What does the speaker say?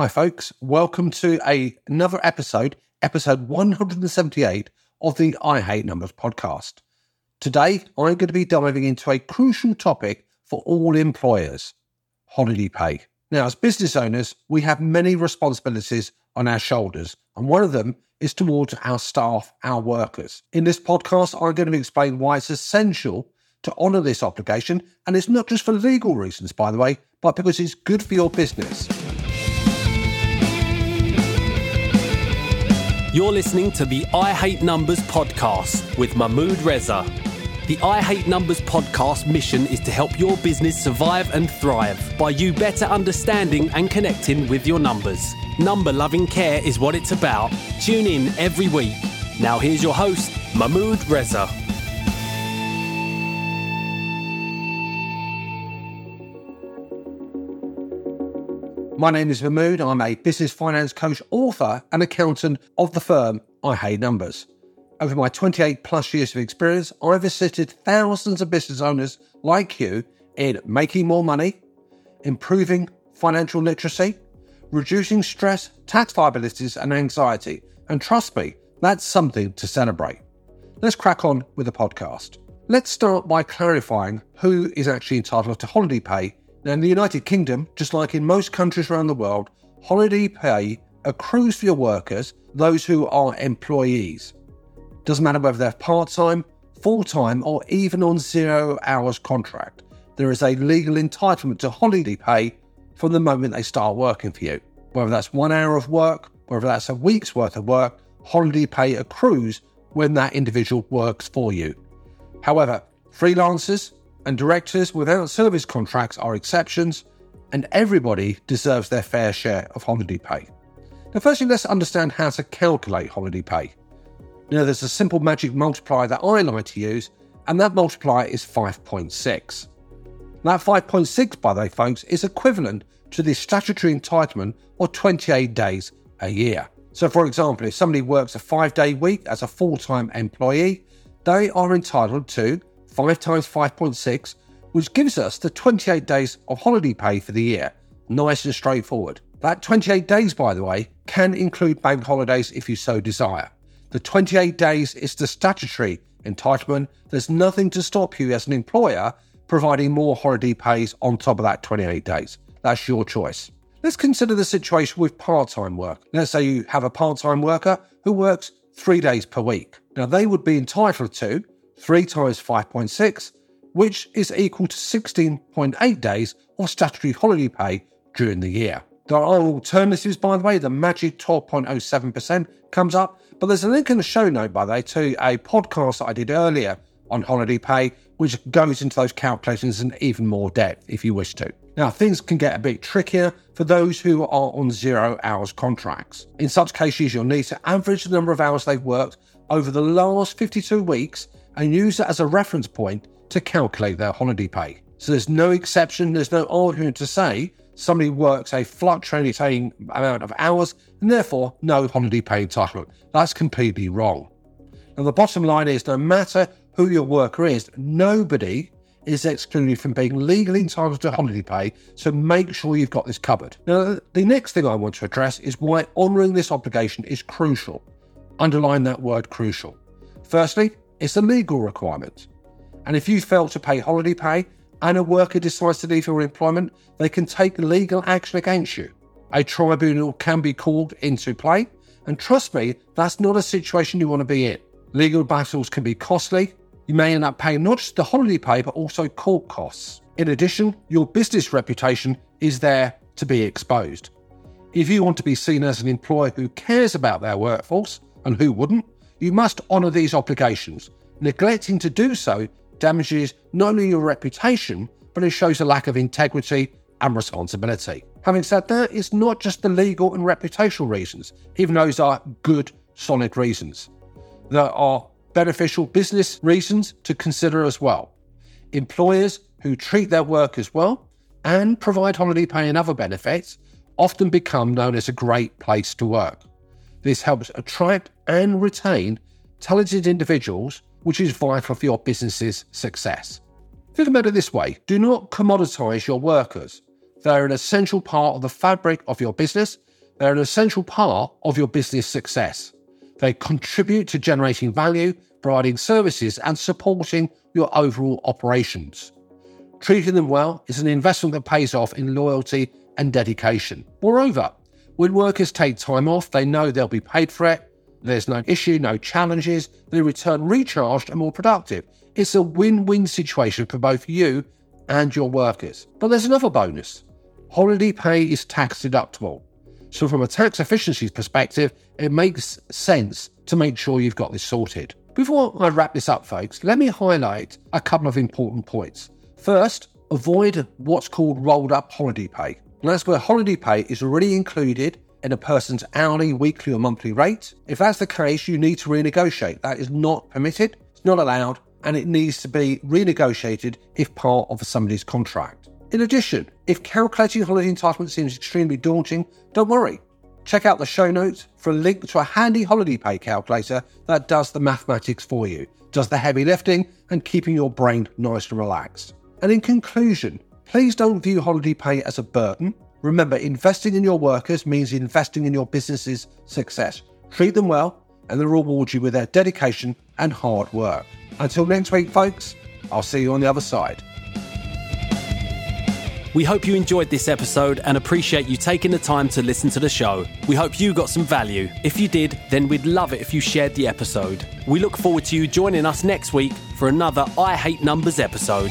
Hi, folks. Welcome to a, another episode, episode 178 of the I Hate Numbers podcast. Today, I'm going to be diving into a crucial topic for all employers holiday pay. Now, as business owners, we have many responsibilities on our shoulders, and one of them is towards our staff, our workers. In this podcast, I'm going to explain why it's essential to honour this obligation, and it's not just for legal reasons, by the way, but because it's good for your business. You're listening to the I Hate Numbers podcast with Mahmood Reza. The I Hate Numbers podcast mission is to help your business survive and thrive by you better understanding and connecting with your numbers. Number loving care is what it's about. Tune in every week. Now, here's your host, Mahmood Reza. My name is Mahmood. I'm a business finance coach, author, and accountant of the firm I Hate Numbers. Over my 28 plus years of experience, I've assisted thousands of business owners like you in making more money, improving financial literacy, reducing stress, tax liabilities, and anxiety. And trust me, that's something to celebrate. Let's crack on with the podcast. Let's start by clarifying who is actually entitled to holiday pay now, in the United Kingdom, just like in most countries around the world, holiday pay accrues for your workers, those who are employees. Doesn't matter whether they're part time, full time, or even on zero hours contract. There is a legal entitlement to holiday pay from the moment they start working for you. Whether that's one hour of work, whether that's a week's worth of work, holiday pay accrues when that individual works for you. However, freelancers, and directors without service contracts are exceptions, and everybody deserves their fair share of holiday pay. Now, firstly, let's understand how to calculate holiday pay. Now, there's a simple magic multiplier that I like to use, and that multiplier is 5.6. That 5.6, by the way, folks, is equivalent to the statutory entitlement or 28 days a year. So, for example, if somebody works a five day week as a full time employee, they are entitled to 5 times 5.6, which gives us the 28 days of holiday pay for the year. Nice and straightforward. That 28 days, by the way, can include bank holidays if you so desire. The 28 days is the statutory entitlement. There's nothing to stop you as an employer providing more holiday pays on top of that 28 days. That's your choice. Let's consider the situation with part time work. Let's say you have a part time worker who works three days per week. Now, they would be entitled to 3 times 5.6, which is equal to 16.8 days of statutory holiday pay during the year. There are alternatives, by the way. The magic 12.07% comes up, but there's a link in the show note, by the way, to a podcast that I did earlier on holiday pay, which goes into those calculations in even more depth if you wish to. Now, things can get a bit trickier for those who are on zero hours contracts. In such cases, you'll need to average the number of hours they've worked over the last 52 weeks and use it as a reference point to calculate their holiday pay. So there's no exception, there's no argument to say somebody works a fluctuating amount of hours and therefore no holiday pay entitlement. That's completely wrong. Now, the bottom line is no matter who your worker is, nobody is excluded from being legally entitled to holiday pay, so make sure you've got this covered. Now, the next thing I want to address is why honouring this obligation is crucial. Underline that word crucial. Firstly, it's a legal requirement. And if you fail to pay holiday pay and a worker decides to leave your employment, they can take legal action against you. A tribunal can be called into play, and trust me, that's not a situation you want to be in. Legal battles can be costly. You may end up paying not just the holiday pay, but also court costs. In addition, your business reputation is there to be exposed. If you want to be seen as an employer who cares about their workforce, and who wouldn't, you must honour these obligations. Neglecting to do so damages not only your reputation, but it shows a lack of integrity and responsibility. Having said that, it's not just the legal and reputational reasons, even those are good, solid reasons. There are beneficial business reasons to consider as well. Employers who treat their workers well and provide holiday pay and other benefits often become known as a great place to work. This helps attract and retain talented individuals, which is vital for your business's success. Think about it this way do not commoditize your workers. They're an essential part of the fabric of your business. They're an essential part of your business success. They contribute to generating value, providing services, and supporting your overall operations. Treating them well is an investment that pays off in loyalty and dedication. Moreover, when workers take time off, they know they'll be paid for it. There's no issue, no challenges. They return recharged and more productive. It's a win win situation for both you and your workers. But there's another bonus holiday pay is tax deductible. So, from a tax efficiency perspective, it makes sense to make sure you've got this sorted. Before I wrap this up, folks, let me highlight a couple of important points. First, avoid what's called rolled up holiday pay. And that's where holiday pay is already included in a person's hourly, weekly, or monthly rate. If that's the case, you need to renegotiate. That is not permitted, it's not allowed, and it needs to be renegotiated if part of somebody's contract. In addition, if calculating holiday entitlement seems extremely daunting, don't worry. Check out the show notes for a link to a handy holiday pay calculator that does the mathematics for you, does the heavy lifting, and keeping your brain nice and relaxed. And in conclusion, please don't view holiday pay as a burden. Remember, investing in your workers means investing in your business's success. Treat them well, and they'll reward you with their dedication and hard work. Until next week, folks, I'll see you on the other side. We hope you enjoyed this episode and appreciate you taking the time to listen to the show. We hope you got some value. If you did, then we'd love it if you shared the episode. We look forward to you joining us next week for another I Hate Numbers episode.